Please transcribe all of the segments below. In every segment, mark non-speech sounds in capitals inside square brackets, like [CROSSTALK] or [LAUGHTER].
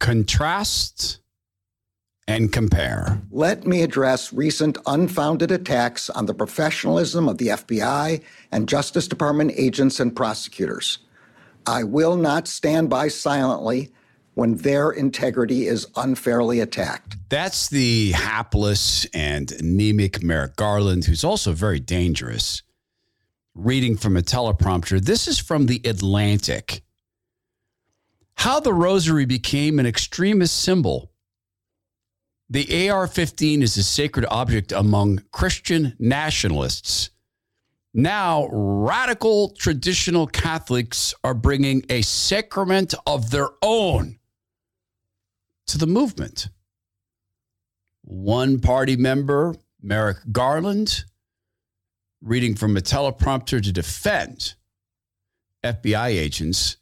contrast and compare. Let me address recent unfounded attacks on the professionalism of the FBI and Justice Department agents and prosecutors. I will not stand by silently when their integrity is unfairly attacked. That's the hapless and anemic Merrick Garland, who's also very dangerous. Reading from a teleprompter, this is from The Atlantic. How the rosary became an extremist symbol. The AR 15 is a sacred object among Christian nationalists. Now, radical traditional Catholics are bringing a sacrament of their own to the movement. One party member, Merrick Garland, reading from a teleprompter to defend FBI agents.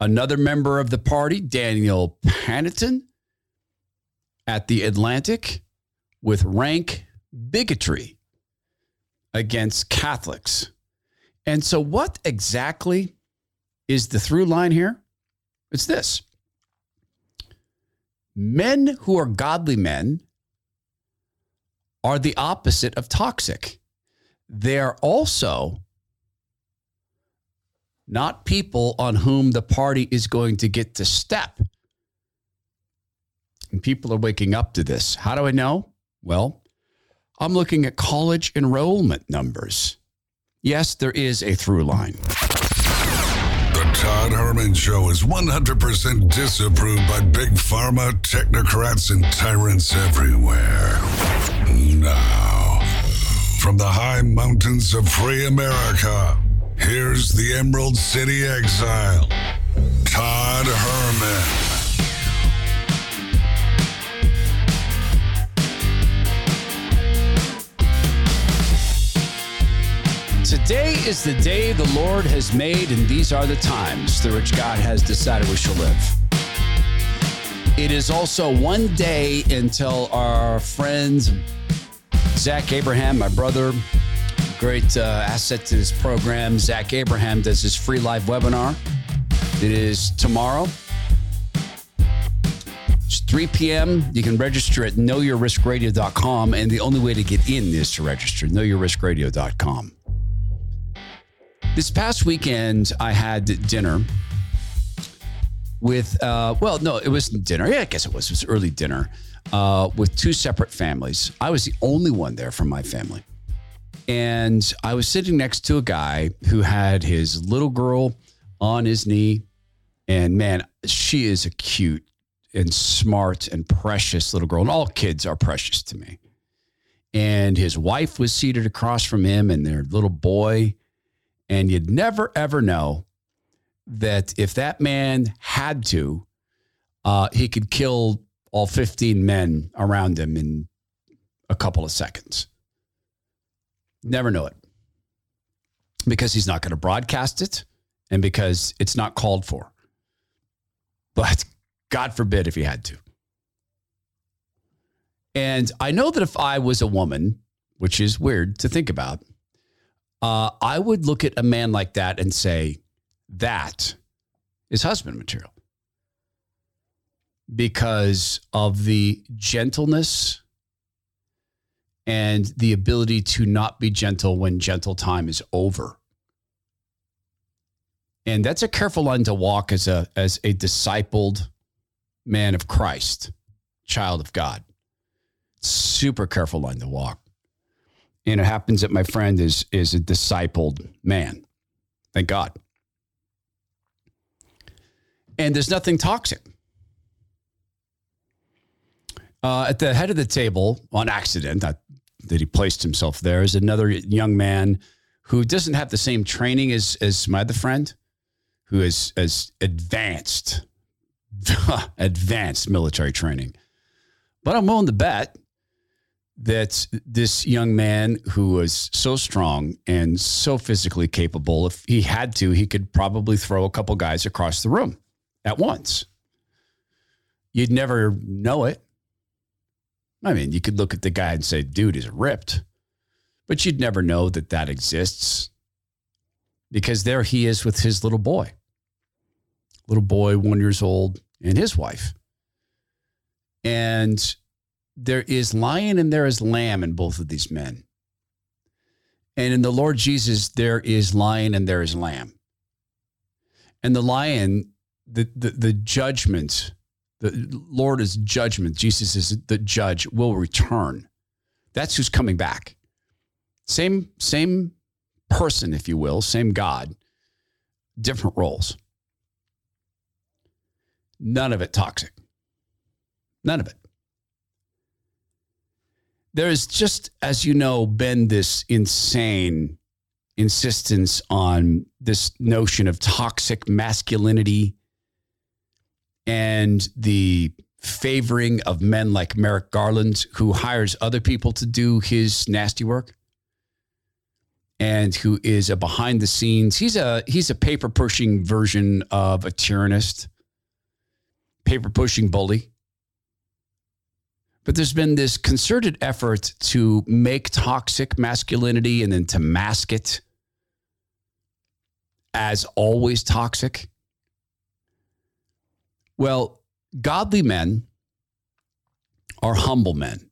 Another member of the party, Daniel Panneton, at the Atlantic with rank bigotry against Catholics. And so, what exactly is the through line here? It's this men who are godly men are the opposite of toxic. They're also not people on whom the party is going to get to step. And people are waking up to this. How do I know? Well, I'm looking at college enrollment numbers. Yes, there is a through line. The Todd Herman Show is 100% disapproved by big pharma, technocrats, and tyrants everywhere. Now, from the high mountains of free America, here's the Emerald City exile, Todd Herman. Today is the day the Lord has made, and these are the times through which God has decided we shall live. It is also one day until our friend Zach Abraham, my brother, great uh, asset to this program, Zach Abraham, does his free live webinar. It is tomorrow. It's 3 p.m. You can register at knowyourriskradio.com, and the only way to get in is to register, knowyourriskradio.com. This past weekend, I had dinner with, uh, well, no, it wasn't dinner. Yeah, I guess it was. It was early dinner uh, with two separate families. I was the only one there from my family. And I was sitting next to a guy who had his little girl on his knee. And man, she is a cute and smart and precious little girl. And all kids are precious to me. And his wife was seated across from him and their little boy and you'd never, ever know that if that man had to, uh, he could kill all 15 men around him in a couple of seconds. Never know it because he's not going to broadcast it and because it's not called for. But God forbid if he had to. And I know that if I was a woman, which is weird to think about, uh, I would look at a man like that and say, that is husband material because of the gentleness and the ability to not be gentle when gentle time is over. And that's a careful line to walk as a as a discipled man of Christ, child of God. Super careful line to walk and it happens that my friend is is a discipled man. Thank God. And there's nothing toxic. Uh, at the head of the table, on accident, that, that he placed himself there, is another young man who doesn't have the same training as as my other friend, who is as advanced, [LAUGHS] advanced military training. But I'm willing to bet that this young man who was so strong and so physically capable, if he had to, he could probably throw a couple guys across the room at once. You'd never know it. I mean, you could look at the guy and say, dude is ripped, but you'd never know that that exists because there he is with his little boy, little boy, one years old, and his wife. And there is lion and there is lamb in both of these men. And in the Lord Jesus, there is lion and there is lamb. And the lion, the, the, the judgment, the Lord is judgment. Jesus is the judge, will return. That's who's coming back. Same, same person, if you will, same God, different roles. None of it toxic. None of it. There's just, as you know, been this insane insistence on this notion of toxic masculinity and the favoring of men like Merrick Garland, who hires other people to do his nasty work and who is a behind the scenes. He's a he's a paper pushing version of a tyrannist, paper pushing bully. But there's been this concerted effort to make toxic masculinity and then to mask it as always toxic. Well, godly men are humble men.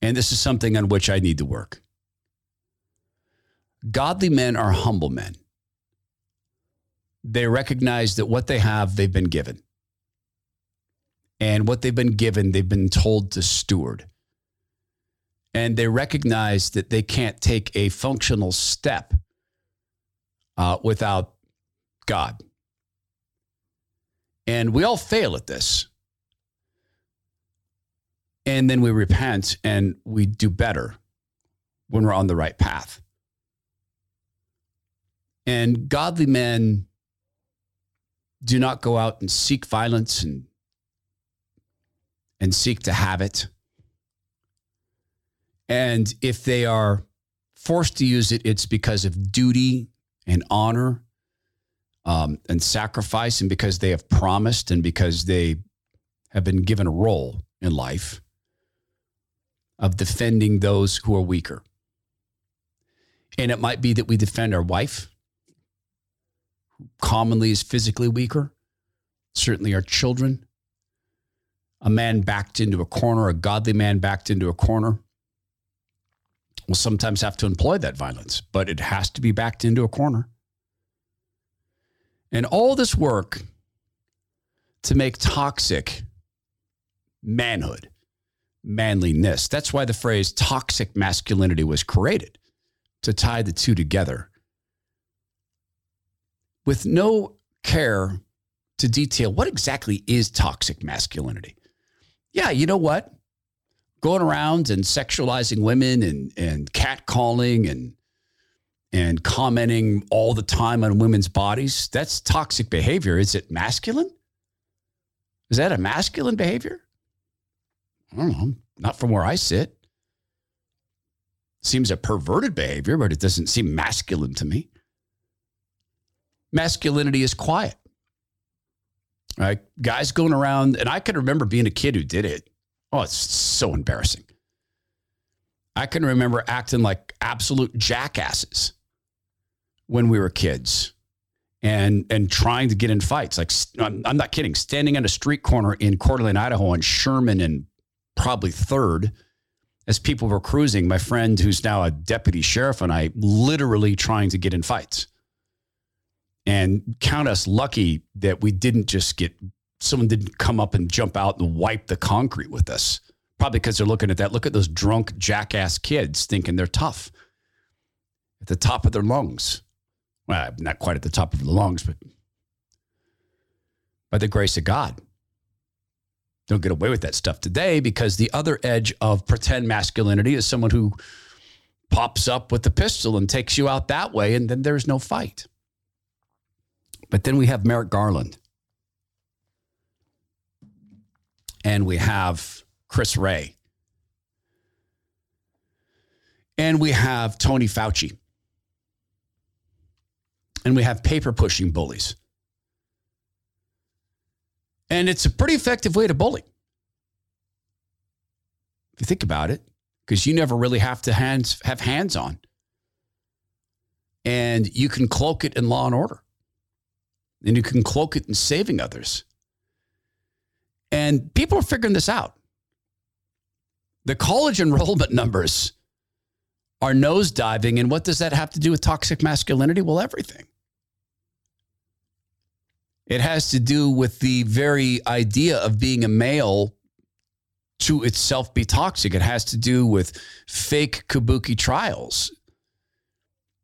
And this is something on which I need to work. Godly men are humble men. They recognize that what they have, they've been given. And what they've been given, they've been told to steward. And they recognize that they can't take a functional step uh, without God. And we all fail at this. And then we repent and we do better when we're on the right path. And godly men do not go out and seek violence and, and seek to have it. And if they are forced to use it, it's because of duty and honor um, and sacrifice, and because they have promised and because they have been given a role in life of defending those who are weaker. And it might be that we defend our wife, who commonly is physically weaker, certainly our children. A man backed into a corner, a godly man backed into a corner will sometimes have to employ that violence, but it has to be backed into a corner. And all this work to make toxic manhood, manliness. That's why the phrase toxic masculinity was created to tie the two together. With no care to detail what exactly is toxic masculinity. Yeah, you know what? going around and sexualizing women and and catcalling and and commenting all the time on women's bodies that's toxic behavior. Is it masculine? Is that a masculine behavior? I don't know. Not from where i sit. Seems a perverted behavior but it doesn't seem masculine to me. Masculinity is quiet. Right guys going around and i can remember being a kid who did it. Oh, it's so embarrassing. I can remember acting like absolute jackasses when we were kids and and trying to get in fights. Like I'm, I'm not kidding, standing on a street corner in Coeur d'Alene, Idaho, on Sherman and probably Third, as people were cruising. My friend, who's now a deputy sheriff, and I literally trying to get in fights. And count us lucky that we didn't just get someone didn't come up and jump out and wipe the concrete with us. Probably because they're looking at that. Look at those drunk jackass kids thinking they're tough at the top of their lungs. Well, not quite at the top of the lungs, but by the grace of God. Don't get away with that stuff today because the other edge of pretend masculinity is someone who pops up with the pistol and takes you out that way, and then there's no fight. But then we have Merrick Garland and we have Chris Wray. And we have Tony Fauci. And we have paper pushing bullies. And it's a pretty effective way to bully. If you think about it, because you never really have to hands, have hands on. And you can cloak it in law and order. And you can cloak it in saving others. And people are figuring this out. The college enrollment [LAUGHS] numbers are nosediving. And what does that have to do with toxic masculinity? Well, everything. It has to do with the very idea of being a male to itself be toxic. It has to do with fake kabuki trials.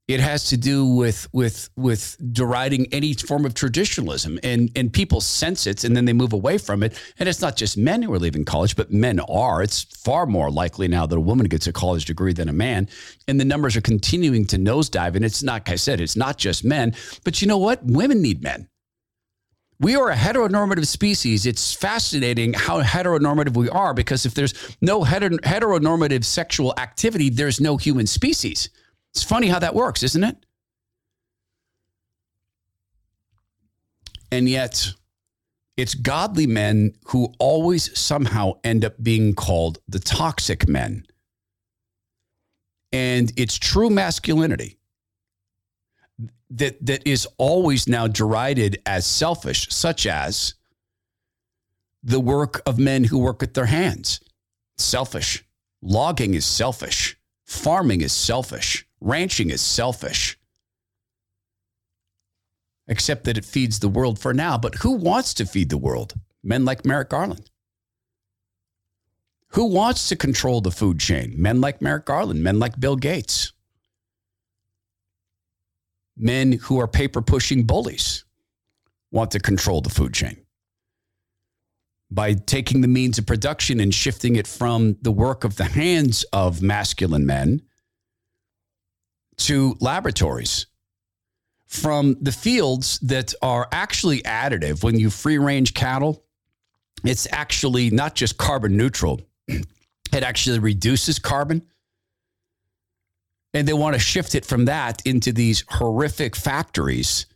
It has to do with with with deriding any form of traditionalism, and and people sense it, and then they move away from it. And it's not just men who are leaving college, but men are. It's far more likely now that a woman gets a college degree than a man, and the numbers are continuing to nosedive. And it's not, like I said, it's not just men, but you know what? Women need men. We are a heteronormative species. It's fascinating how heteronormative we are because if there's no heteronormative sexual activity, there's no human species. It's funny how that works, isn't it? And yet, it's godly men who always somehow end up being called the toxic men. And it's true masculinity that that is always now derided as selfish, such as the work of men who work with their hands. Selfish. Logging is selfish. Farming is selfish. Ranching is selfish. Except that it feeds the world for now. But who wants to feed the world? Men like Merrick Garland. Who wants to control the food chain? Men like Merrick Garland, men like Bill Gates men who are paper pushing bullies want to control the food chain. By taking the means of production and shifting it from the work of the hands of masculine men to laboratories. From the fields that are actually additive when you free range cattle it's actually not just carbon neutral [CLEARS THROAT] it actually reduces carbon and they want to shift it from that into these horrific factories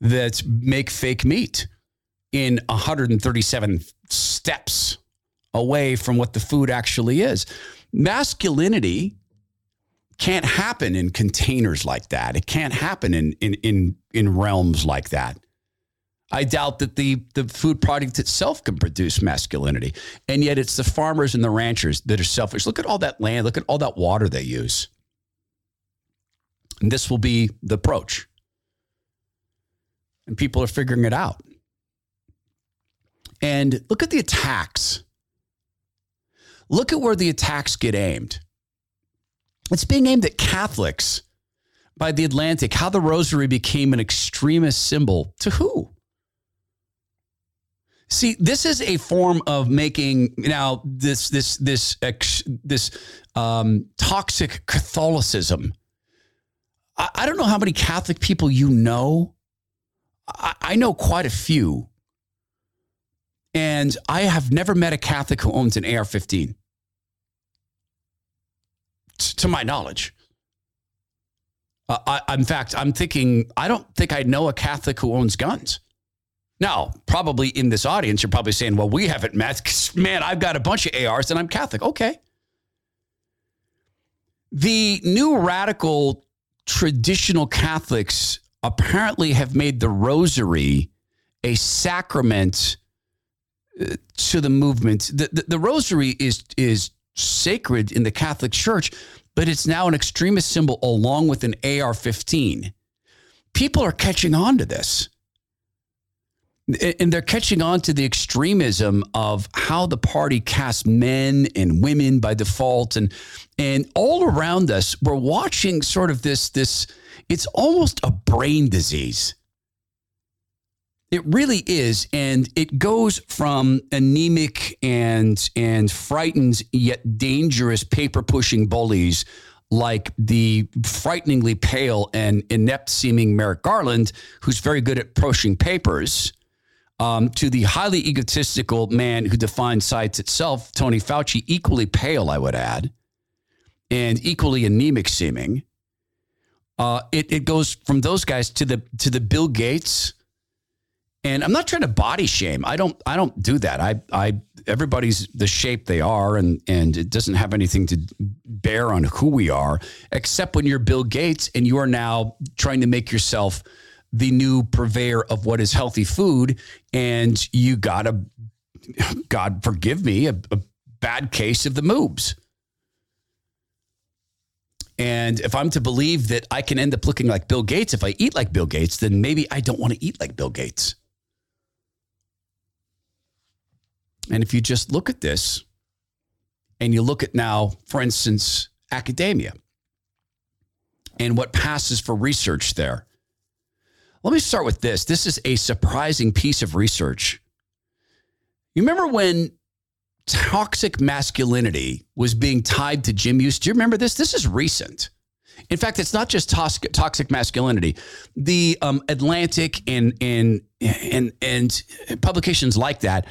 that make fake meat in 137 steps away from what the food actually is. Masculinity can't happen in containers like that. It can't happen in in in, in realms like that. I doubt that the, the food product itself can produce masculinity. And yet it's the farmers and the ranchers that are selfish. Look at all that land, look at all that water they use. And this will be the approach. And people are figuring it out. And look at the attacks. Look at where the attacks get aimed. It's being aimed at Catholics by the Atlantic, how the rosary became an extremist symbol. To who? See, this is a form of making now this this this this um, toxic Catholicism I, I don't know how many Catholic people you know. I, I know quite a few. And I have never met a Catholic who owns an AR 15, to my knowledge. Uh, I, in fact, I'm thinking, I don't think I know a Catholic who owns guns. Now, probably in this audience, you're probably saying, well, we haven't met. Man, I've got a bunch of ARs and I'm Catholic. Okay. The new radical traditional Catholics apparently have made the rosary a sacrament uh, to the movement. The, the, the, rosary is, is sacred in the Catholic Church, but it's now an extremist symbol along with an AR 15. People are catching on to this and they're catching on to the extremism of how the party casts men and women by default. And and all around us we're watching sort of this this it's almost a brain disease. It really is. And it goes from anemic and and frightened yet dangerous paper pushing bullies like the frighteningly pale and inept seeming Merrick Garland who's very good at pushing papers um, to the highly egotistical man who defines science itself, Tony Fauci, equally pale, I would add, and equally anemic seeming. Uh, it, it goes from those guys to the to the Bill Gates, and I'm not trying to body shame. I don't I don't do that. I I everybody's the shape they are, and and it doesn't have anything to bear on who we are, except when you're Bill Gates and you are now trying to make yourself the new purveyor of what is healthy food and you got to God forgive me, a, a bad case of the moobs. And if I'm to believe that I can end up looking like Bill Gates if I eat like Bill Gates, then maybe I don't want to eat like Bill Gates. And if you just look at this and you look at now, for instance, academia and what passes for research there. Let me start with this. This is a surprising piece of research. You remember when toxic masculinity was being tied to gym use? Do you remember this? This is recent. In fact, it's not just toxic, toxic masculinity. The um, Atlantic and, and and and publications like that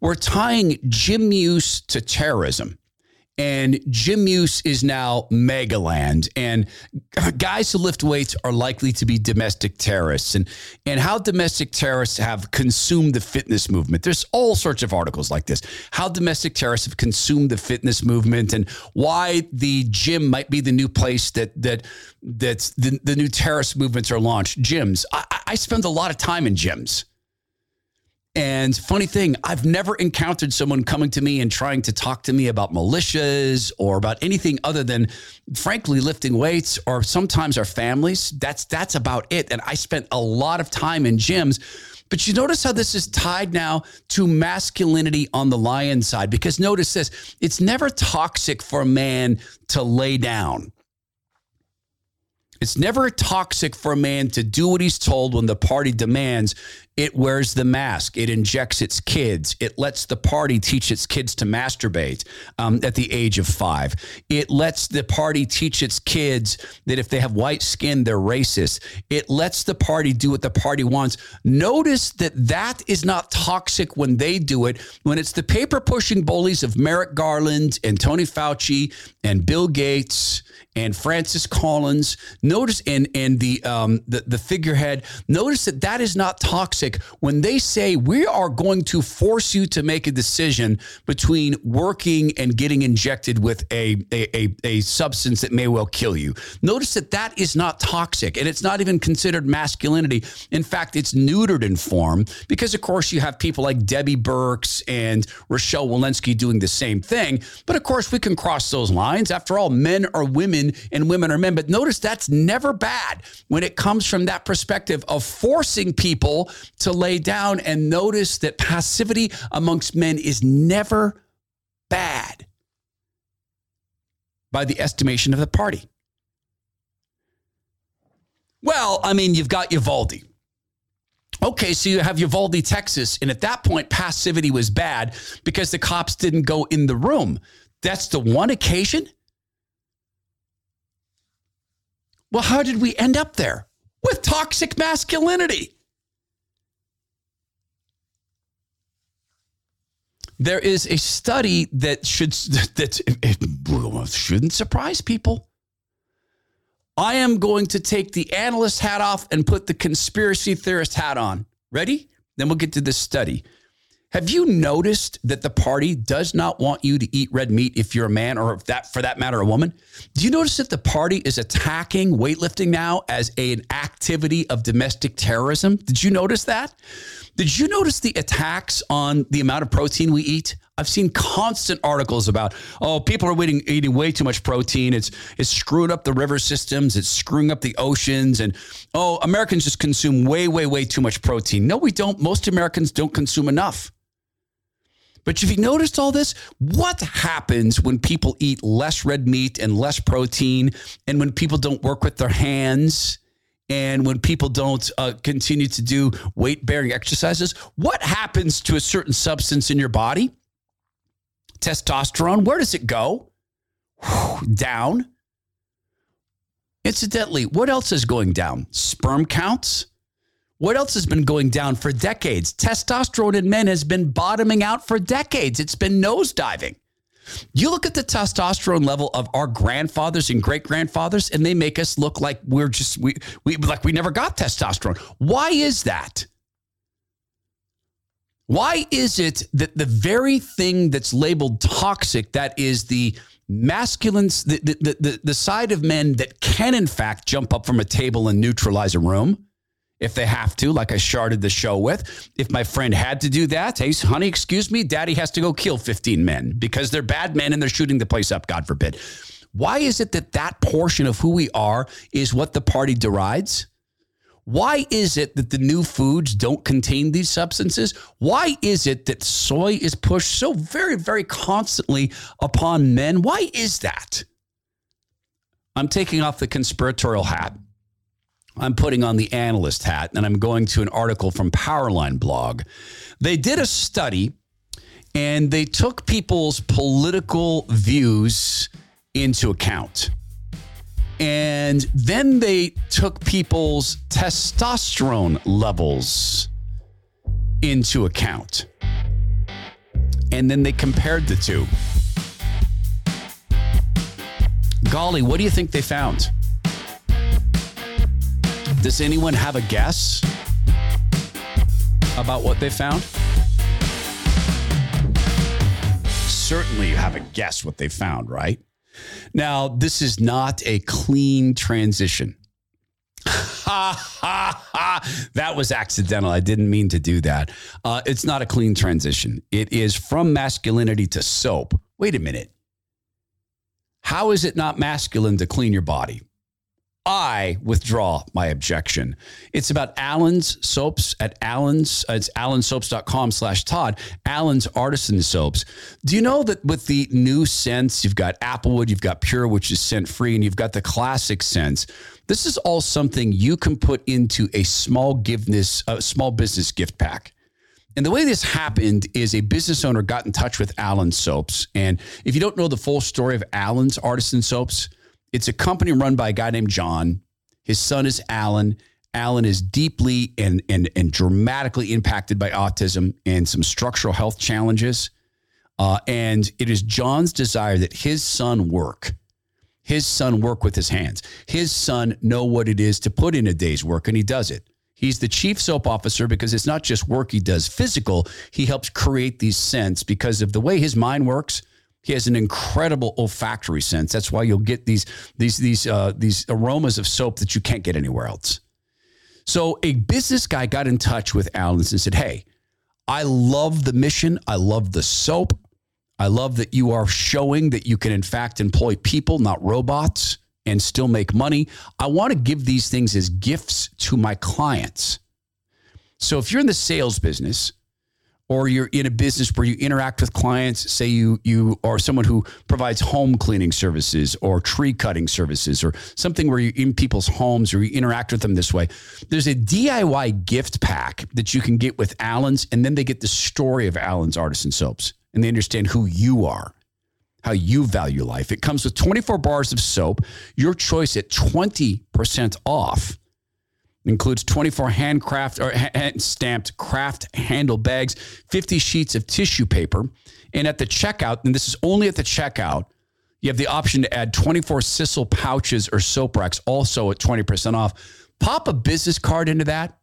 were tying gym use to terrorism and gym use is now megaland. And guys who lift weights are likely to be domestic terrorists. And and how domestic terrorists have consumed the fitness movement. There's all sorts of articles like this. How domestic terrorists have consumed the fitness movement and why the gym might be the new place that that that's the, the new terrorist movements are launched. Gyms. I, I spend a lot of time in gyms and funny thing, I've never encountered someone coming to me and trying to talk to me about militias or about anything other than, frankly, lifting weights or sometimes our families. That's that's about it. And I spent a lot of time in gyms. But you notice how this is tied now to masculinity on the lion side. Because notice this it's never toxic for a man to lay down. It's never toxic for a man to do what he's told when the party demands. It wears the mask. It injects its kids. It lets the party teach its kids to masturbate um, at the age of five. It lets the party teach its kids that if they have white skin, they're racist. It lets the party do what the party wants. Notice that that is not toxic when they do it. When it's the paper pushing bullies of Merrick Garland and Tony Fauci and Bill Gates and Francis Collins. Notice and and the um, the, the figurehead. Notice that that is not toxic when they say we are going to force you to make a decision between working and getting injected with a a, a, a substance that may well kill you. Notice that that is not toxic and it's not even considered masculinity. In fact, it's neutered in form because of course you have people like Debbie Birx and Rochelle Walensky doing the same thing. But of course we can cross those lines. After all, men are women and women are men. But notice that's never bad when it comes from that perspective of forcing people to lay down. And notice that passivity amongst men is never bad by the estimation of the party. Well, I mean, you've got Uvalde. Okay, so you have Uvalde, Texas, and at that point, passivity was bad because the cops didn't go in the room. That's the one occasion well, how did we end up there? With toxic masculinity. There is a study that should [LAUGHS] that it shouldn't surprise people. I am going to take the analyst hat off and put the conspiracy theorist hat on. Ready? Then we'll get to this study. Have you noticed that the party does not want you to eat red meat if you're a man or that for that matter a woman? Do you notice that the party is attacking weightlifting now as a, an activity of domestic terrorism? Did you notice that? Did you notice the attacks on the amount of protein we eat? I've seen constant articles about, oh, people are eating, eating way too much protein. It's it's screwing up the river systems. It's screwing up the oceans. And oh, Americans just consume way, way, way too much protein. No, we don't. Most Americans don't consume enough. But have you noticed all this? What happens when people eat less red meat and less protein, and when people don't work with their hands, and when people don't uh, continue to do weight bearing exercises? What happens to a certain substance in your body? Testosterone, where does it go? down. Incidentally, what else is going down? Sperm counts what else has been going down for decades? Testosterone in men has been bottoming out for decades. It's been nosediving. You look at the testosterone level of our grandfathers and great grandfathers, and they make us look like we're just we we like we never got testosterone. Why is that? Why is it that the very thing that's labeled toxic, that is the masculine, the, the, the, the side of men that can in fact jump up from a table and neutralize a room, if they have to, like I started the show with. If my friend had to do that, hey, honey, excuse me, daddy has to go kill 15 men because they're bad men and they're shooting the place up, God forbid. Why is it that that portion of who we are is what the party derides? Why is it that the new foods don't contain these substances? Why is it that soy is pushed so very, very constantly upon men? Why is that? I'm taking off the conspiratorial hat. I'm putting on the analyst hat and I'm going to an article from Powerline blog. They did a study and they took people's political views into account. And then they took people's testosterone levels into account. And then they compared the two. Golly, what do you think they found? Does anyone have a guess about what they found? Certainly, you have a guess what they found, right? Now, this is not a clean transition. Ha ha ha. That was accidental. I didn't mean to do that. Uh, it's not a clean transition. It is from masculinity to soap. Wait a minute. How is it not masculine to clean your body? I withdraw my objection. It's about Alan's soaps at Alan's. Uh, it's alanssoaps.com slash Todd. Alan's artisan soaps. Do you know that with the new scents, you've got Applewood, you've got Pure, which is scent free, and you've got the classic scents. This is all something you can put into a small giveness, a small business gift pack. And the way this happened is a business owner got in touch with Alan's Soaps. And if you don't know the full story of Alan's Artisan Soaps, it's a company run by a guy named John. His son is Alan. Alan is deeply and, and, and dramatically impacted by autism and some structural health challenges. Uh, and it is John's desire that his son work, his son work with his hands, his son know what it is to put in a day's work, and he does it. He's the chief soap officer because it's not just work he does physical, he helps create these scents because of the way his mind works he has an incredible olfactory sense. That's why you'll get these these these uh, these aromas of soap that you can't get anywhere else. So a business guy got in touch with Alan and said, "Hey, I love the mission. I love the soap. I love that you are showing that you can in fact employ people, not robots, and still make money. I want to give these things as gifts to my clients." So if you're in the sales business, or you're in a business where you interact with clients, say you you are someone who provides home cleaning services or tree cutting services or something where you're in people's homes or you interact with them this way, there's a DIY gift pack that you can get with Alan's, and then they get the story of Alan's Artisan Soaps and they understand who you are. How you value life. It comes with 24 bars of soap, your choice at 20% off includes 24 handcraft or hand stamped craft handle bags, 50 sheets of tissue paper. And at the checkout, and this is only at the checkout, you have the option to add 24 sisal pouches or soap racks, also at 20% off. Pop a business card into that.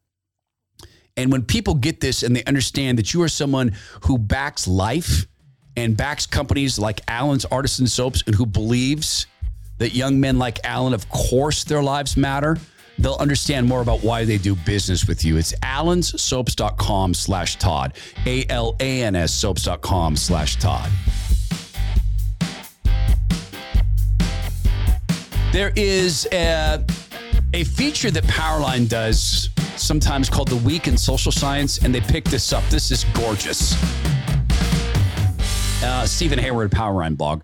And when people get this and they understand that you are someone who backs life and backs companies like Alan's Artisan Soaps and who believes that young men like Alan, of course, their lives matter they'll understand more about why they do business with you. It's alanssoaps.com slash Todd. A-L-A-N-S soaps.com slash Todd. There is a, a feature that Powerline does sometimes called the Week in Social Science, and they picked this up. This is gorgeous. Uh, Steven Hayward, Powerline blog.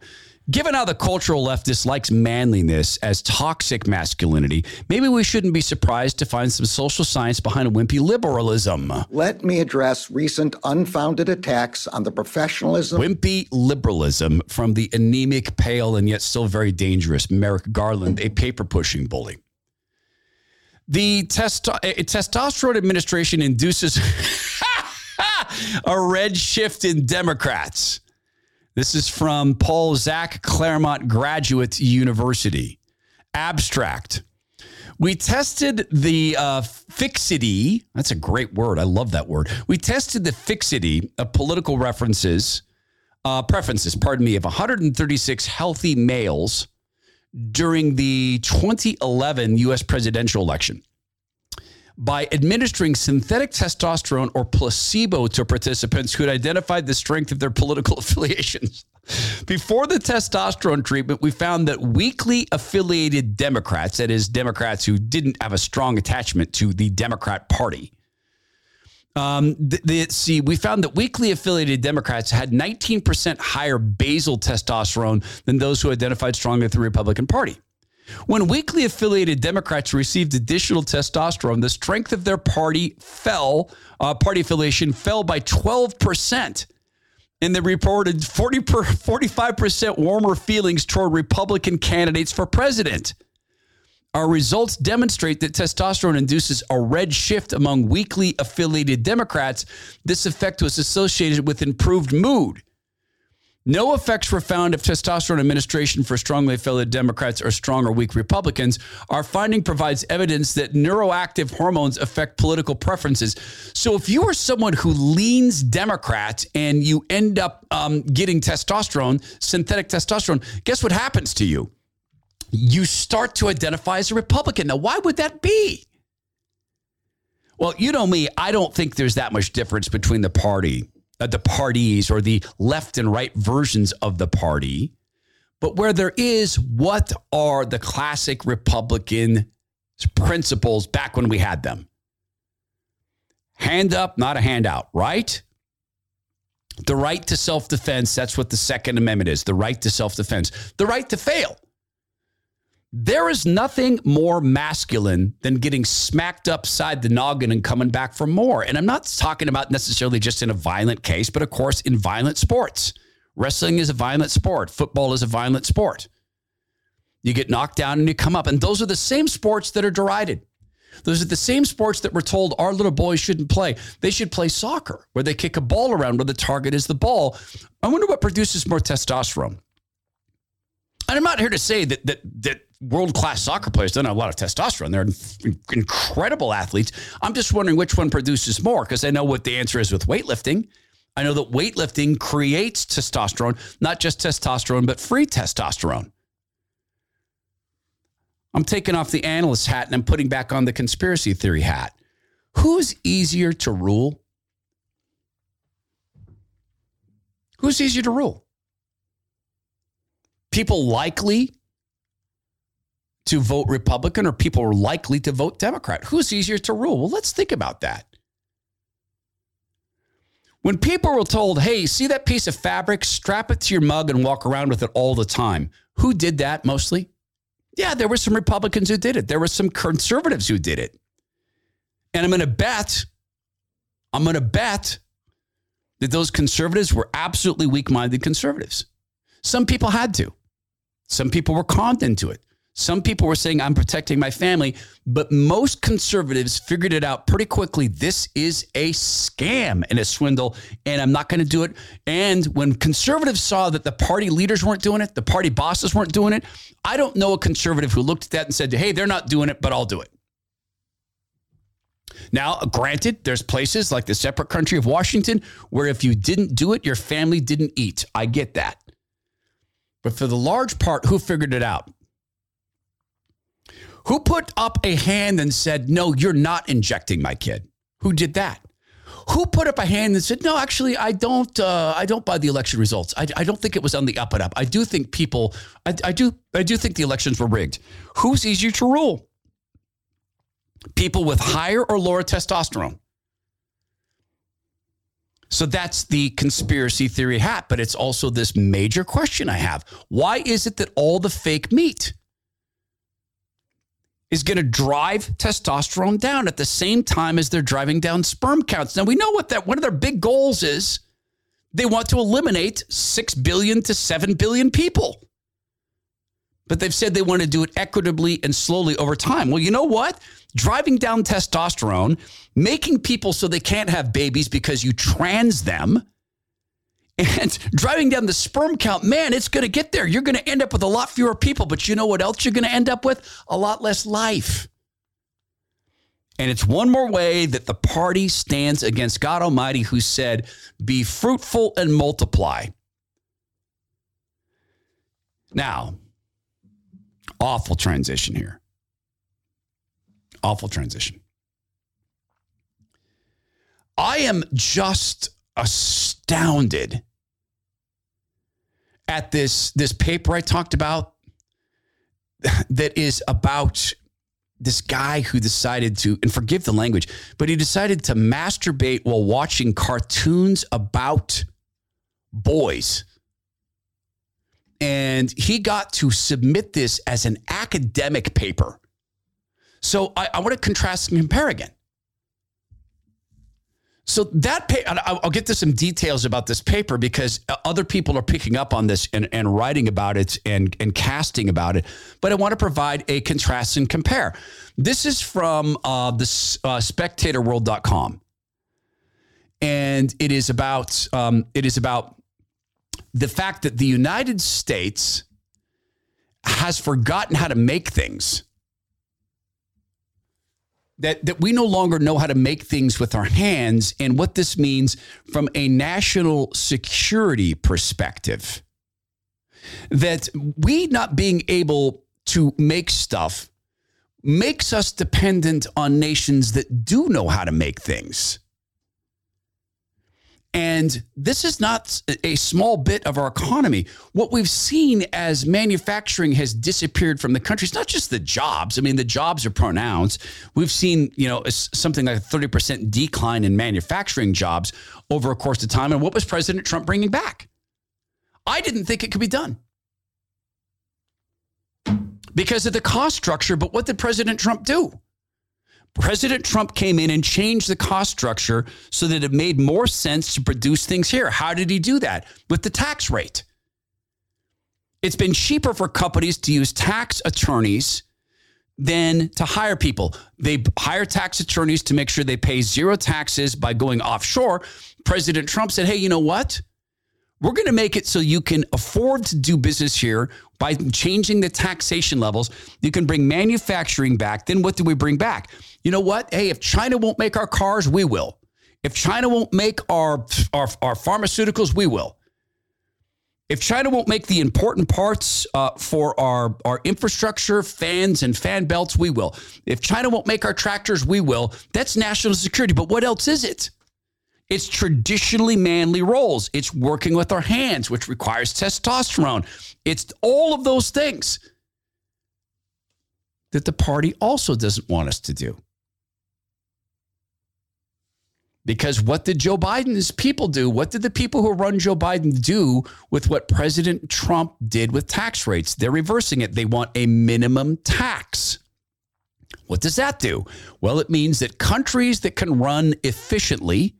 Given how the cultural left dislikes manliness as toxic masculinity, maybe we shouldn't be surprised to find some social science behind wimpy liberalism. Let me address recent unfounded attacks on the professionalism. Wimpy liberalism from the anemic, pale, and yet still very dangerous Merrick Garland, a paper pushing bully. The testo- testosterone administration induces [LAUGHS] a red shift in Democrats. This is from Paul Zak Claremont Graduate University. Abstract. We tested the uh, fixity. That's a great word. I love that word. We tested the fixity of political references, uh, preferences, pardon me, of 136 healthy males during the 2011 U.S. presidential election. By administering synthetic testosterone or placebo to participants who had identified the strength of their political [LAUGHS] affiliations. Before the testosterone treatment, we found that weakly affiliated Democrats, that is, Democrats who didn't have a strong attachment to the Democrat Party, um, the, the, see, we found that weakly affiliated Democrats had 19% higher basal testosterone than those who identified strongly with the Republican Party. When weakly affiliated Democrats received additional testosterone, the strength of their party fell, uh, party affiliation fell by 12%. And they reported 40 per, 45% warmer feelings toward Republican candidates for president. Our results demonstrate that testosterone induces a red shift among weakly affiliated Democrats. This effect was associated with improved mood. No effects were found of testosterone administration for strongly affiliated Democrats or strong or weak Republicans. Our finding provides evidence that neuroactive hormones affect political preferences. So, if you are someone who leans Democrat and you end up um, getting testosterone, synthetic testosterone, guess what happens to you? You start to identify as a Republican. Now, why would that be? Well, you know me, I don't think there's that much difference between the party Uh, the parties or the left and right versions of the party. But where there is, what are the classic Republican principles back when we had them? Hand up, not a handout, right? The right to self defense, that's what the Second Amendment is the right to self defense, the right to fail. There is nothing more masculine than getting smacked upside the noggin and coming back for more. And I'm not talking about necessarily just in a violent case, but of course in violent sports. Wrestling is a violent sport, football is a violent sport. You get knocked down and you come up. And those are the same sports that are derided. Those are the same sports that we're told our little boys shouldn't play. They should play soccer, where they kick a ball around where the target is the ball. I wonder what produces more testosterone. And I'm not here to say that that that world class soccer players don't have a lot of testosterone. They're incredible athletes. I'm just wondering which one produces more because I know what the answer is with weightlifting. I know that weightlifting creates testosterone, not just testosterone, but free testosterone. I'm taking off the analyst hat and I'm putting back on the conspiracy theory hat. Who's easier to rule? Who's easier to rule? People likely to vote Republican or people are likely to vote Democrat? Who's easier to rule? Well, let's think about that. When people were told, hey, see that piece of fabric, strap it to your mug and walk around with it all the time, who did that mostly? Yeah, there were some Republicans who did it. There were some conservatives who did it. And I'm going to bet, I'm going to bet that those conservatives were absolutely weak minded conservatives. Some people had to, some people were conned into it. Some people were saying, I'm protecting my family, but most conservatives figured it out pretty quickly. This is a scam and a swindle, and I'm not going to do it. And when conservatives saw that the party leaders weren't doing it, the party bosses weren't doing it, I don't know a conservative who looked at that and said, Hey, they're not doing it, but I'll do it. Now, granted, there's places like the separate country of Washington where if you didn't do it, your family didn't eat. I get that. But for the large part, who figured it out? Who put up a hand and said, no, you're not injecting my kid? Who did that? Who put up a hand and said, no, actually, I don't, uh, I don't buy the election results. I, I, don't think it was on the up and up. I do think people, I, I do, I do think the elections were rigged. Who's easier to rule? People with higher or lower testosterone. So that's the conspiracy theory hat, but it's also this major question I have. Why is it that all the fake meat is going to drive testosterone down at the same time as they're driving down sperm counts. Now we know what that one of their big goals is. They want to eliminate 6 billion to 7 billion people. But they've said they want to do it equitably and slowly over time. Well, you know what? Driving down testosterone, making people so they can't have babies because you trans them, and [LAUGHS] driving down the sperm count, man, it's going to get there. You're going to end up with a lot fewer people, but you know what else you're going to end up with? A lot less life. And it's one more way that the party stands against God Almighty, who said, Be fruitful and multiply. Now, awful transition here. Awful transition. I am just astounded at this this paper I talked about that is about this guy who decided to and forgive the language but he decided to masturbate while watching cartoons about boys. And he got to submit this as an academic paper. So i, I want to contrast and compare again so that pay, I'll get to some details about this paper because uh, other people are picking up on this and, and writing about it and, and casting about it. But I want to provide a contrast and compare. This is from uh, the uh, SpectatorWorld.com, and it is about um, it is about the fact that the United States has forgotten how to make things that, that we no longer know how to make things with our hands and what this means from a national security perspective. That we not being able to make stuff makes us dependent on nations that do know how to make things. And this is not a small bit of our economy. What we've seen as manufacturing has disappeared from the country, it's not just the jobs. I mean, the jobs are pronounced. We've seen, you know, something like a 30% decline in manufacturing jobs over a course of time. And what was President Trump bringing back? I didn't think it could be done because of the cost structure. But what did President Trump do? President Trump came in and changed the cost structure so that it made more sense to produce things here. How did he do that? With the tax rate. It's been cheaper for companies to use tax attorneys than to hire people. They hire tax attorneys to make sure they pay zero taxes by going offshore. President Trump said, hey, you know what? We're going to make it so you can afford to do business here by changing the taxation levels. You can bring manufacturing back. Then what do we bring back? You know what? Hey, if China won't make our cars, we will. If China won't make our, our, our pharmaceuticals, we will. If China won't make the important parts uh, for our, our infrastructure, fans and fan belts, we will. If China won't make our tractors, we will. That's national security. But what else is it? It's traditionally manly roles. It's working with our hands, which requires testosterone. It's all of those things that the party also doesn't want us to do. Because what did Joe Biden's people do? What did the people who run Joe Biden do with what President Trump did with tax rates? They're reversing it. They want a minimum tax. What does that do? Well, it means that countries that can run efficiently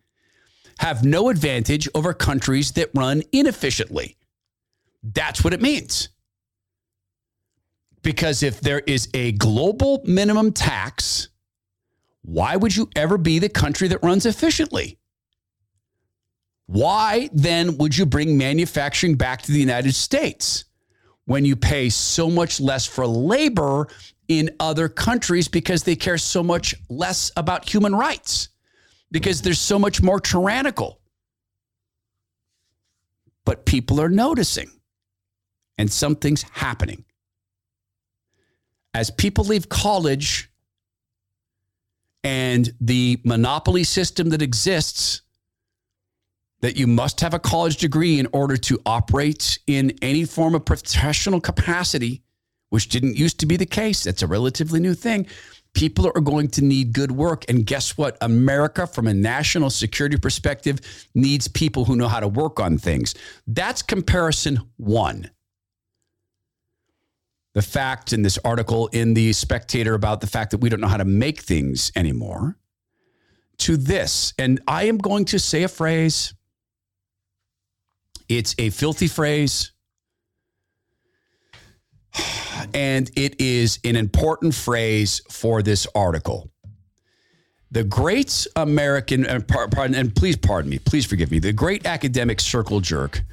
have no advantage over countries that run inefficiently. That's what it means. Because if there is a global minimum tax, why would you ever be the country that runs efficiently? Why then would you bring manufacturing back to the United States when you pay so much less for labor in other countries because they care so much less about human rights? because they're so much more tyrannical. But people are noticing and something's happening. As people leave college and the monopoly system that exists, that you must have a college degree in order to operate in any form of professional capacity, which didn't used to be the case. That's a relatively new thing people are going to need good work. And guess what? America, from a national security perspective, needs people who know how to work on things. That's comparison one. The fact in this article in The Spectator about the fact that we don't know how to make things anymore, to this. And I am going to say a phrase. It's a filthy phrase [SIGHS] and it is an important phrase for this article. The great American, uh, pardon, and please pardon me, please forgive me, the great academic circle jerk.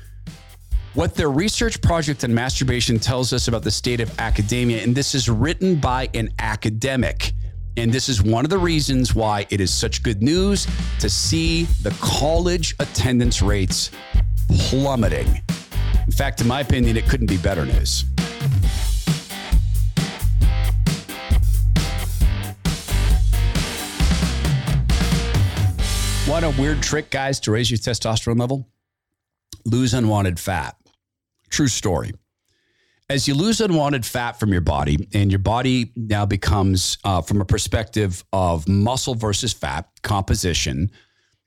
What their research project on masturbation tells us about the state of academia, and this is written by an academic. And this is one of the reasons why it is such good news to see the college attendance rates plummeting. In fact, in my opinion, it couldn't be better news. Want a weird trick, guys, to raise your testosterone level? Lose unwanted fat. True story. As you lose unwanted fat from your body, and your body now becomes, uh, from a perspective of muscle versus fat composition,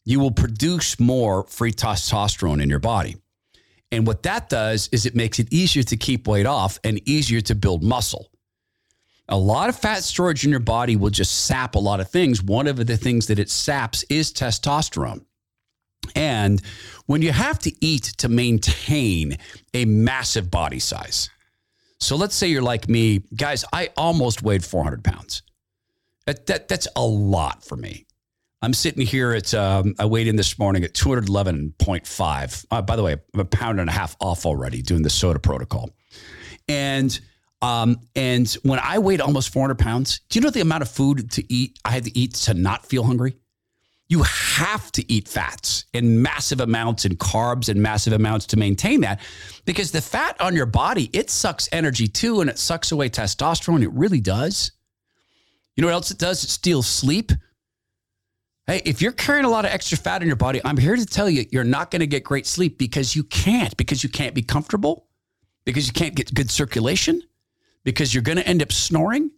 you will produce more free testosterone in your body. And what that does is it makes it easier to keep weight off and easier to build muscle. A lot of fat storage in your body will just sap a lot of things. One of the things that it saps is testosterone. And when you have to eat to maintain a massive body size, so let's say you're like me, guys, I almost weighed 400 pounds. That, that, that's a lot for me. I'm sitting here at, um, I weighed in this morning at 211.5. Uh, by the way, I'm a pound and a half off already doing the SOTA protocol. And, um, and when I weighed almost 400 pounds, do you know the amount of food to eat I had to eat to not feel hungry? You have to eat fats in massive amounts and carbs in massive amounts to maintain that because the fat on your body, it sucks energy too and it sucks away testosterone. It really does. You know what else it does? It steals sleep. Hey, if you're carrying a lot of extra fat in your body, I'm here to tell you you're not going to get great sleep because you can't, because you can't be comfortable, because you can't get good circulation, because you're going to end up snoring.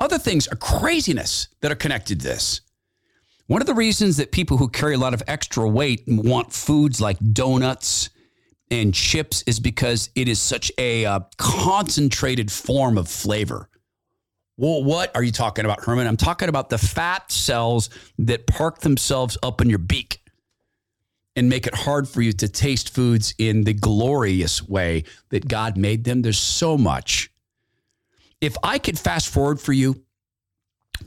Other things are craziness that are connected to this. One of the reasons that people who carry a lot of extra weight want foods like donuts and chips is because it is such a uh, concentrated form of flavor. Well, what are you talking about, Herman? I'm talking about the fat cells that park themselves up in your beak and make it hard for you to taste foods in the glorious way that God made them. There's so much. If I could fast forward for you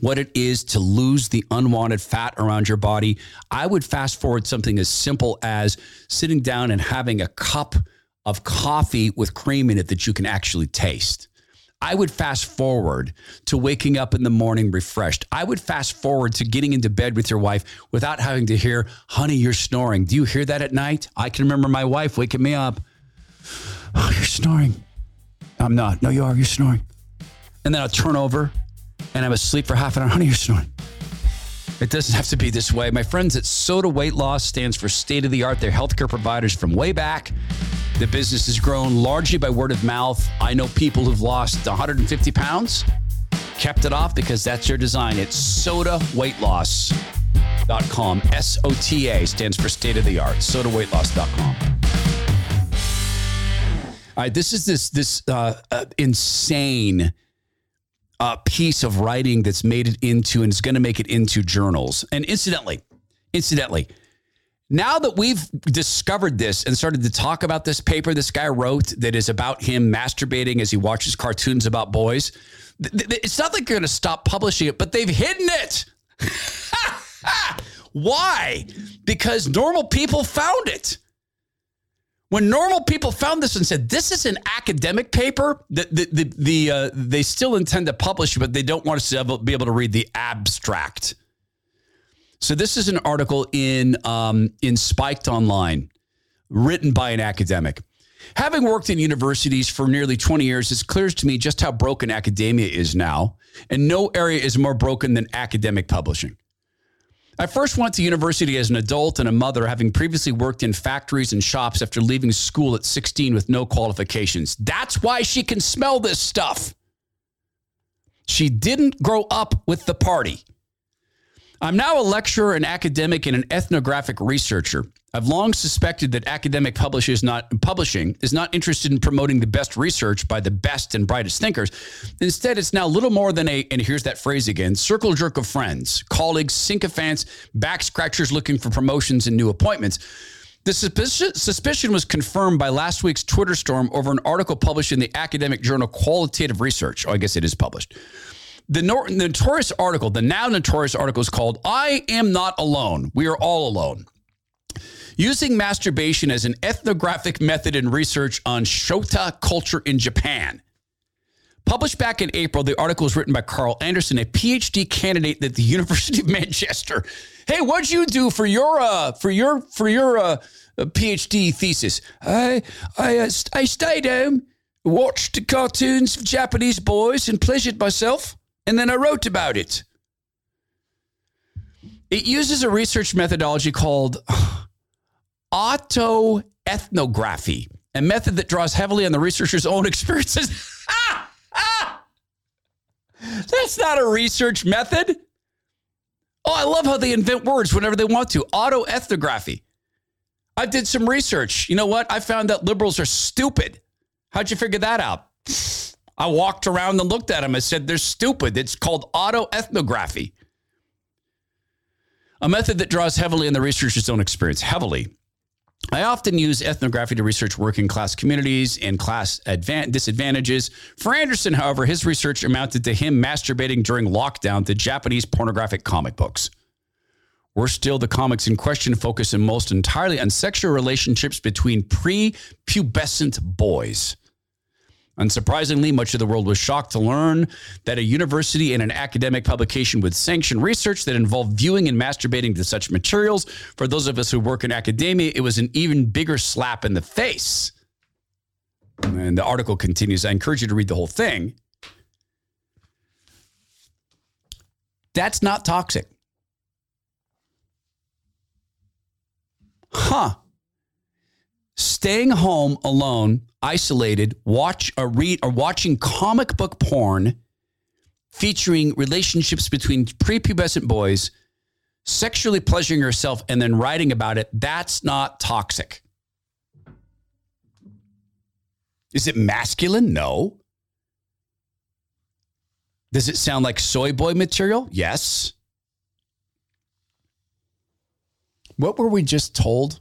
what it is to lose the unwanted fat around your body, I would fast forward something as simple as sitting down and having a cup of coffee with cream in it that you can actually taste. I would fast forward to waking up in the morning refreshed. I would fast forward to getting into bed with your wife without having to hear, honey, you're snoring. Do you hear that at night? I can remember my wife waking me up. Oh, you're snoring. I'm not. No, you are. You're snoring. And then I'll turn over and I'm asleep for half an hour. [LAUGHS] Honey, you're snoring. It doesn't have to be this way. My friends at SOTA Weight Loss stands for state of the art. They're healthcare providers from way back. The business has grown largely by word of mouth. I know people who've lost 150 pounds, kept it off because that's their design. It's sotaweightloss.com. S O T A stands for state of the art. Sotaweightloss.com. All right, this is this this uh, uh, insane uh, piece of writing that's made it into and is going to make it into journals. And incidentally, incidentally, now that we've discovered this and started to talk about this paper this guy wrote that is about him masturbating as he watches cartoons about boys, th- th- it's not like they're going to stop publishing it, but they've hidden it. [LAUGHS] Why? Because normal people found it. When normal people found this and said, "This is an academic paper," the the the, the uh, they still intend to publish but they don't want us to be able to read the abstract. So this is an article in um, in Spiked Online, written by an academic. Having worked in universities for nearly 20 years, it's clear to me just how broken academia is now, and no area is more broken than academic publishing. I first went to university as an adult and a mother, having previously worked in factories and shops after leaving school at 16 with no qualifications. That's why she can smell this stuff. She didn't grow up with the party. I'm now a lecturer, an academic, and an ethnographic researcher. I've long suspected that academic is not, publishing is not interested in promoting the best research by the best and brightest thinkers. Instead, it's now little more than a, and here's that phrase again, circle jerk of friends, colleagues, sycophants, back scratchers looking for promotions and new appointments. The suspicion was confirmed by last week's Twitter storm over an article published in the academic journal Qualitative Research. Oh, I guess it is published. The notorious article, the now notorious article is called I Am Not Alone. We Are All Alone. Using masturbation as an ethnographic method in research on Shota culture in Japan. Published back in April, the article was written by Karl Andersson, a PhD candidate at the [LAUGHS] University of Manchester. Hey, what'd you do for your uh, for your for your uh, PhD thesis? I I uh, I stayed home, watched cartoons of Japanese boys, and pleasured myself and then I wrote about it. It uses a research methodology called autoethnography, a method that draws heavily on the researcher's own [LAUGHS] experiences. [LAUGHS] That's not a research method. Oh, I love how they invent words whenever they want to. Autoethnography. I did some research. You know what? I found that liberals are stupid. How'd you figure that out? I walked around and looked at them. I said, they're stupid. It's called autoethnography, a method that draws heavily on the researcher's own experience. Heavily. I often use ethnography to research working class communities and class advan- disadvantages. For Andersson, however, his research amounted to him masturbating during lockdown to Japanese pornographic comic books. Worse still, the comics in question focus almost entirely on sexual relationships between prepubescent boys. Unsurprisingly, much of the world was shocked to learn that a university and an academic publication would sanction research that involved viewing and masturbating to such materials. For those of us who work in academia, it was an even bigger slap in the face. And the article continues. I encourage you to read the whole thing. That's not toxic. Huh. Staying home alone isolated, watch or read or watching comic book porn featuring relationships between prepubescent boys, sexually pleasuring yourself, and then writing about it, that's not toxic. Is it masculine? No. Does it sound like soy boy material? Yes. What were we just told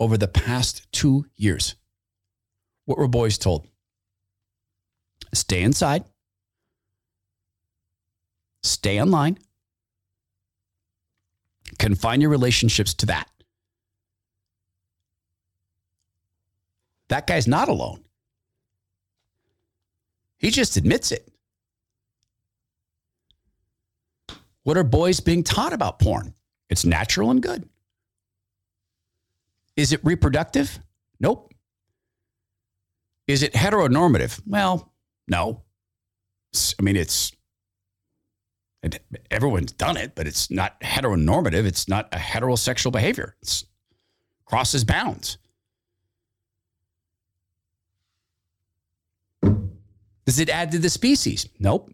over the past two years? What were boys told? Stay inside, stay online, confine your relationships to that. That guy's not alone. He just admits it. What are boys being taught about porn? It's natural and good. Is it reproductive? Nope. Is it heteronormative? Well, no. I mean, it's it, everyone's done it, but it's not heteronormative. It's not a heterosexual behavior. It crosses bounds. Does it add to the species? Nope.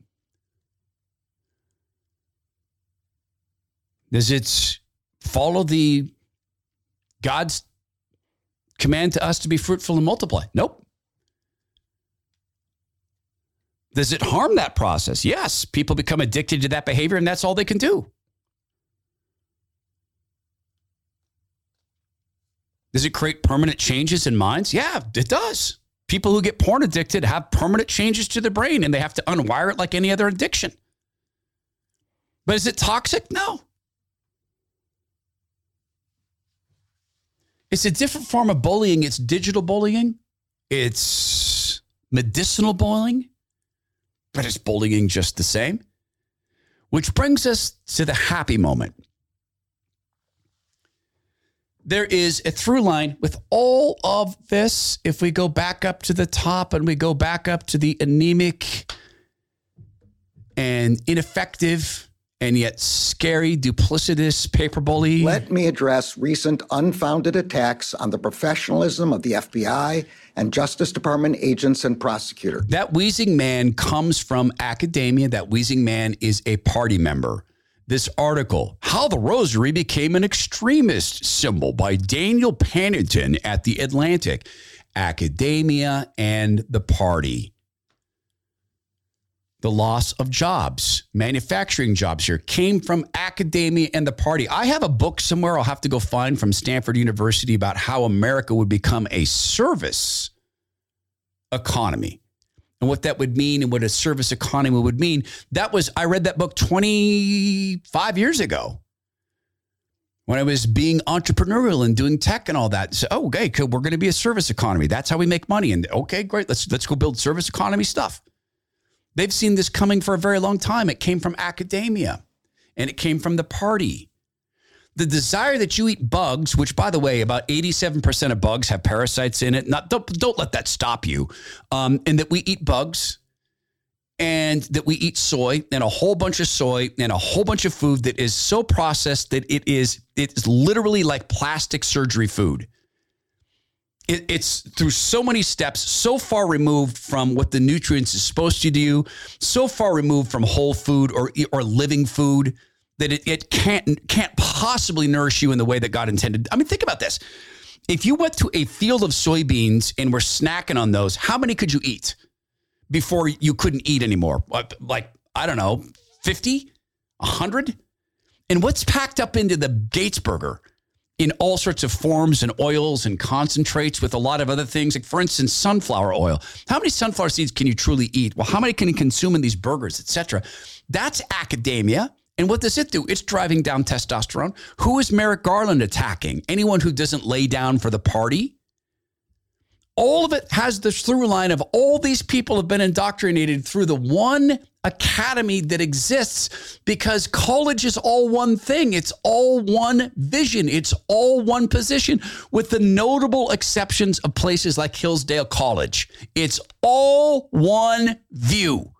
Does it follow the God's command to us to be fruitful and multiply? Nope. Does it harm that process? Yes. People become addicted to that behavior, and that's all they can do. Does it create permanent changes in minds? Yeah, it does. People who get porn addicted have permanent changes to their brain and they have to unwire it like any other addiction. But is it toxic? No. It's a different form of bullying. It's digital bullying, it's medicinal bullying, but it's bullying just the same. Which brings us to the happy moment. There is a through line with all of this. If we go back up to the top and we go back up to the anemic and ineffective and yet scary, duplicitous paper bully. Let me address recent unfounded attacks on the professionalism of the FBI and Justice Department agents and prosecutors. That wheezing man comes from academia. That wheezing man is a party member. This article, How the Rosary Became an Extremist Symbol by Daniel Panneton at The Atlantic, Academia and the Party the loss of jobs, manufacturing jobs here came from academia and the party. I have a book somewhere I'll have to go find from Stanford University about how America would become a service economy and what that would mean and what a service economy would mean. That was, I read that book 25 years ago when I was being entrepreneurial and doing tech and all that. So, oh, okay, we're going to be a service economy. That's how we make money. And okay, great. Let's let's go build service economy stuff. They've seen this coming for a very long time. It came from academia and it came from the party. The desire that you eat bugs, which by the way, about 87% of bugs have parasites in it. Not, don't, don't let that stop you. Um, and that we eat bugs and that we eat soy and a whole bunch of soy and a whole bunch of food that is so processed that it is it's literally like plastic surgery food. It, it's through so many steps, so far removed from what the nutrients is supposed to do, so far removed from whole food or or living food that it, it can't can't possibly nourish you in the way that God intended. I mean, think about this. If you went to a field of soybeans and were snacking on those, how many could you eat? before you couldn't eat anymore. Like, I don't know, 50, 100? And what's packed up into the Gates burger in all sorts of forms and oils and concentrates with a lot of other things? Like, for instance, sunflower oil. How many sunflower seeds can you truly eat? Well, how many can you consume in these burgers, etc.? That's academia. And what does it do? It's driving down testosterone. Who is Merrick Garland attacking? Anyone who doesn't lay down for the party? all of it has this through line of all these people have been indoctrinated through the one academy that exists because college is all one thing. It's all one vision. It's all one position, with the notable exceptions of places like Hillsdale College. It's all one view.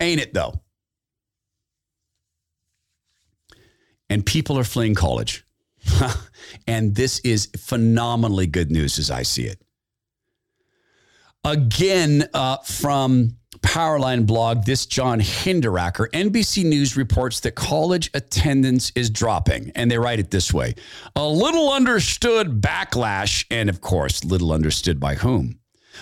Ain't it though? And people are fleeing college. [LAUGHS] and this is phenomenally good news as I see it. Again, uh, from Powerline blog, this John Hinderaker, NBC News reports that college attendance is dropping. And they write it this way a little understood backlash, and of course, little understood by whom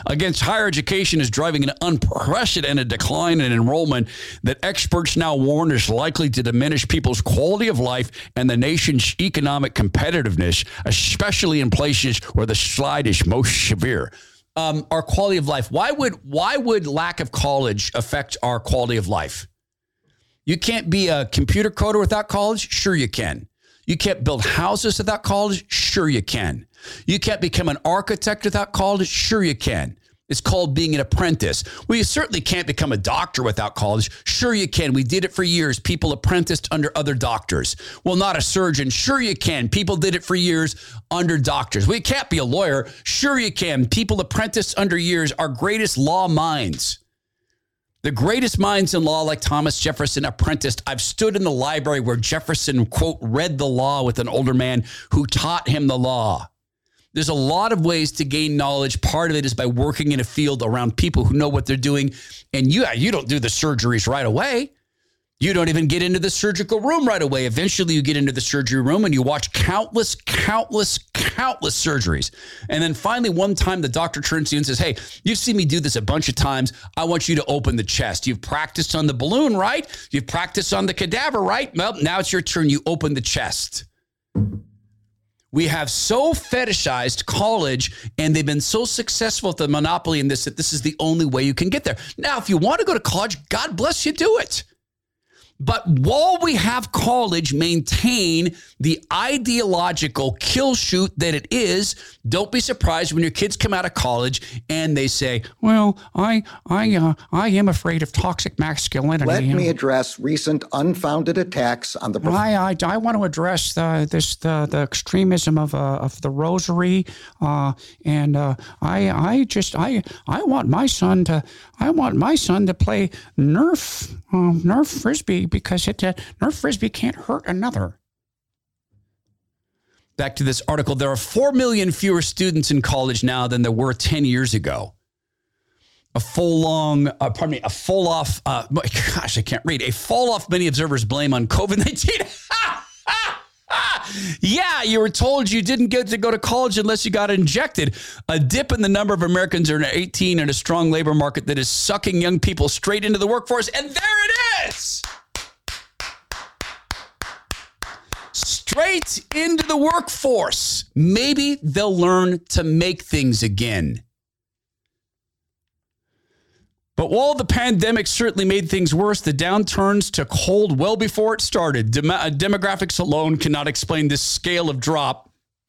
against higher education is driving an unprecedented decline in enrollment that experts now warn is likely to diminish people's quality of life and the nation's economic competitiveness, especially in places where the slide is most severe. Um, our quality of life. Why would why would lack of college affect our quality of life? You can't be a computer coder without college. Sure, you can. You can't build houses without college. Sure, you can. You can't become an architect without college? Sure, you can. It's called being an apprentice. Well, you certainly can't become a doctor without college. Sure, you can. We did it for years. People apprenticed under other doctors. Well, not a surgeon. Sure, you can. People did it for years under doctors. We can't be a lawyer. Sure, you can. People apprenticed under years. Our greatest law minds. The greatest minds in law, like Thomas Jefferson, apprenticed. I've stood in the library where Jefferson, quote, read the law with an older man who taught him the law. There's a lot of ways to gain knowledge. Part of it is by working in a field around people who know what they're doing. And you, you don't do the surgeries right away. You don't even get into the surgical room right away. Eventually, you get into the surgery room and you watch countless, countless, countless surgeries. And then finally, one time, the doctor turns to you and says, Hey, you've seen me do this a bunch of times. I want you to open the chest. You've practiced on the balloon, right? You've practiced on the cadaver, right? Well, now it's your turn. You open the chest. We have so fetishized college and they've been so successful with the monopoly in this that this is the only way you can get there. Now, if you want to go to college, God bless you, do it. But while we have college maintain the ideological kill shoot that it is, don't be surprised when your kids come out of college and they say, "Well, I I uh, I am afraid of toxic masculinity." Let me address recent unfounded attacks on the. I, I, I want to address the this the, the extremism of uh, of the rosary, uh, and uh, I I just I I want my son to I want my son to play Nerf uh, Nerf frisbee because it uh, Nerf frisbee can't hurt another. Back to this article, there are 4 million fewer students in college now than there were 10 years ago. A full long, uh, pardon me, a full off, uh, gosh, I can't read. A fall off many observers blame on COVID 19. [LAUGHS] yeah, you were told you didn't get to go to college unless you got injected. A dip in the number of Americans under 18 and a strong labor market that is sucking young people straight into the workforce. And there it is. Straight into the workforce. Maybe they'll learn to make things again. But while the pandemic certainly made things worse, the downturns took hold well before it started. Dem- uh, demographics alone cannot explain this scale of drop. [LAUGHS]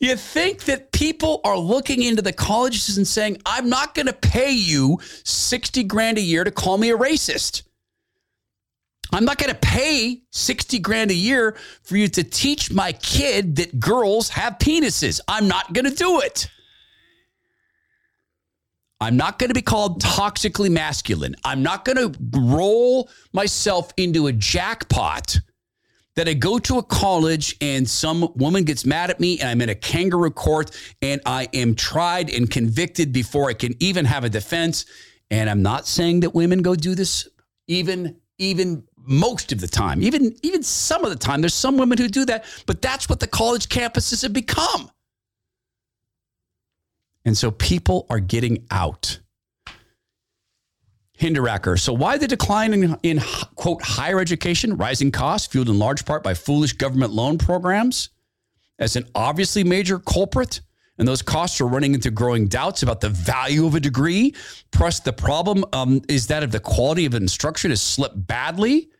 you think that people are looking into the colleges and saying, I'm not going to pay you 60 grand a year to call me a racist. I'm not going to pay 60 grand a year for you to teach my kid that girls have penises. I'm not going to do it. I'm not going to be called toxically masculine. I'm not going to roll myself into a jackpot that I go to a college and some woman gets mad at me and I'm in a kangaroo court and I am tried and convicted before I can even have a defense. And I'm not saying that women go do this even even most of the time, even even some of the time. There's some women who do that, but that's what the college campuses have become. And so people are getting out. Hinderaker. So, why the decline in, in, quote, higher education, rising costs, fueled in large part by foolish government loan programs, as an obviously major culprit? And those costs are running into growing doubts about the value of a degree. Plus, the problem um, is that if the quality of instruction has slipped badly,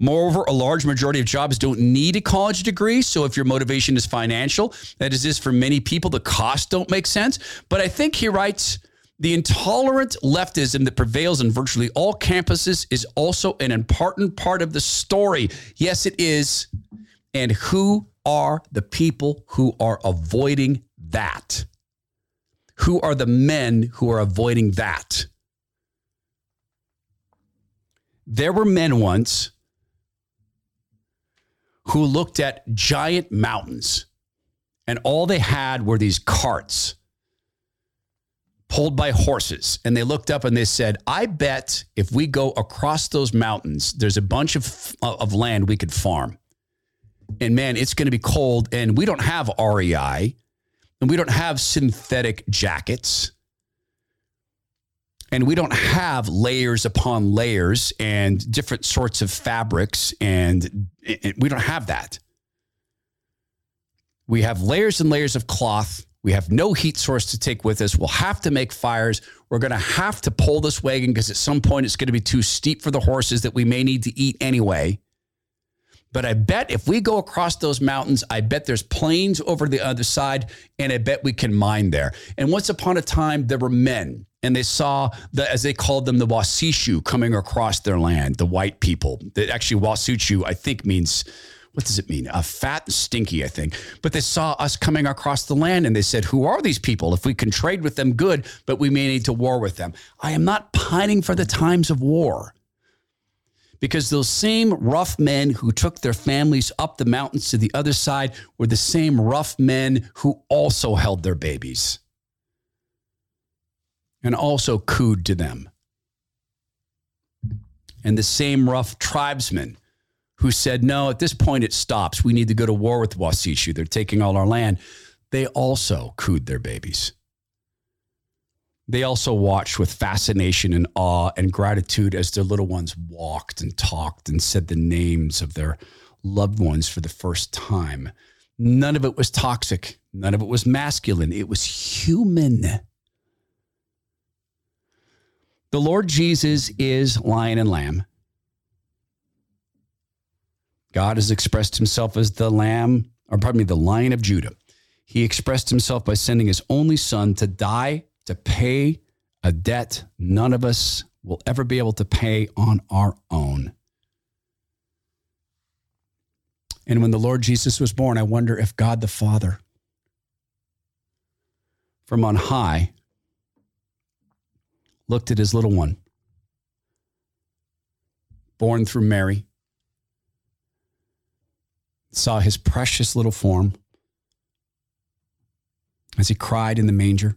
Moreover, a large majority of jobs don't need a college degree. So if your motivation is financial, that is this for many people, the costs don't make sense. But I think he writes the intolerant leftism that prevails in virtually all campuses is also an important part of the story. Yes, it is. And who are the people who are avoiding that? Who are the men who are avoiding that? There were men once who looked at giant mountains and all they had were these carts pulled by horses. And they looked up and they said, I bet if we go across those mountains, there's a bunch of, uh, of land we could farm. And man, it's going to be cold. And we don't have REI and we don't have synthetic jackets and we don't have layers upon layers and different sorts of fabrics and we don't have that. We have layers and layers of cloth. We have no heat source to take with us. We'll have to make fires. We're going to have to pull this wagon because at some point it's going to be too steep for the horses that we may need to eat anyway. But I bet if we go across those mountains, I bet there's plains over the other side, and I bet we can mine there. And once upon a time, there were men and they saw the as they called them the Wasishu coming across their land, the white people. That actually Wasuchu I think means what does it mean? A fat and stinky, I think. But they saw us coming across the land and they said, Who are these people? If we can trade with them, good, but we may need to war with them. I am not pining for the times of war. Because those same rough men who took their families up the mountains to the other side were the same rough men who also held their babies and also cooed to them. And the same rough tribesmen who said, no, at this point it stops. We need to go to war with Wasishu. They're taking all our land. They also cooed their babies. They also watched with fascination and awe and gratitude as their little ones walked and talked and said the names of their loved ones for the first time. None of it was toxic. None of it was masculine. It was human. The Lord Jesus is lion and lamb. God has expressed himself as the lamb, or pardon me, the lion of Judah. He expressed himself by sending his only son to die to pay a debt none of us will ever be able to pay on our own. And when the Lord Jesus was born, I wonder if God the Father from on high looked at his little one, born through Mary, saw his precious little form as he cried in the manger.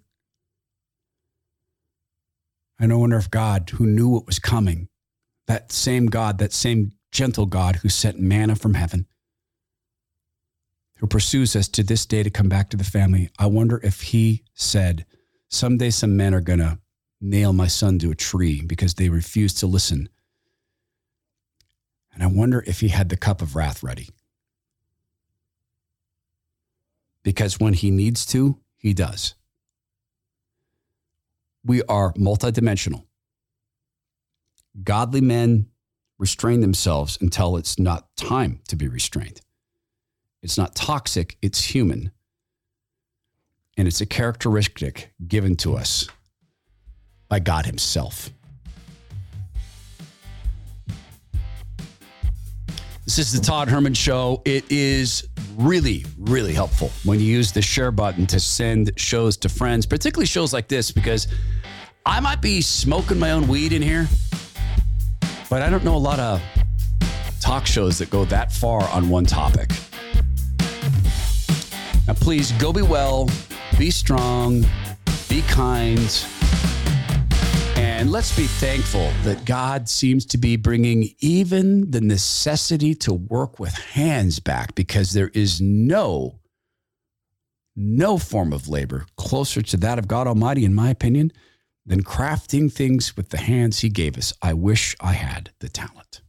And I wonder if God, who knew what was coming, that same God, that same gentle God who sent manna from heaven, who pursues us to this day to come back to the family, I wonder if he said, Someday some men are going to nail my son to a tree because they refused to listen. And I wonder if he had the cup of wrath ready. Because when he needs to, he does. We are multidimensional. Godly men restrain themselves until it's not time to be restrained. It's not toxic, it's human. And it's a characteristic given to us by God Himself. This is the Todd Herman Show. It is really, really helpful when you use the share button to send shows to friends, particularly shows like this, because I might be smoking my own weed in here, but I don't know a lot of talk shows that go that far on one topic. Now, please go be well, be strong, be kind, and let's be thankful that God seems to be bringing even the necessity to work with hands back because there is no no form of labor closer to that of God Almighty, in my opinion, than crafting things with the hands He gave us. I wish I had the talent.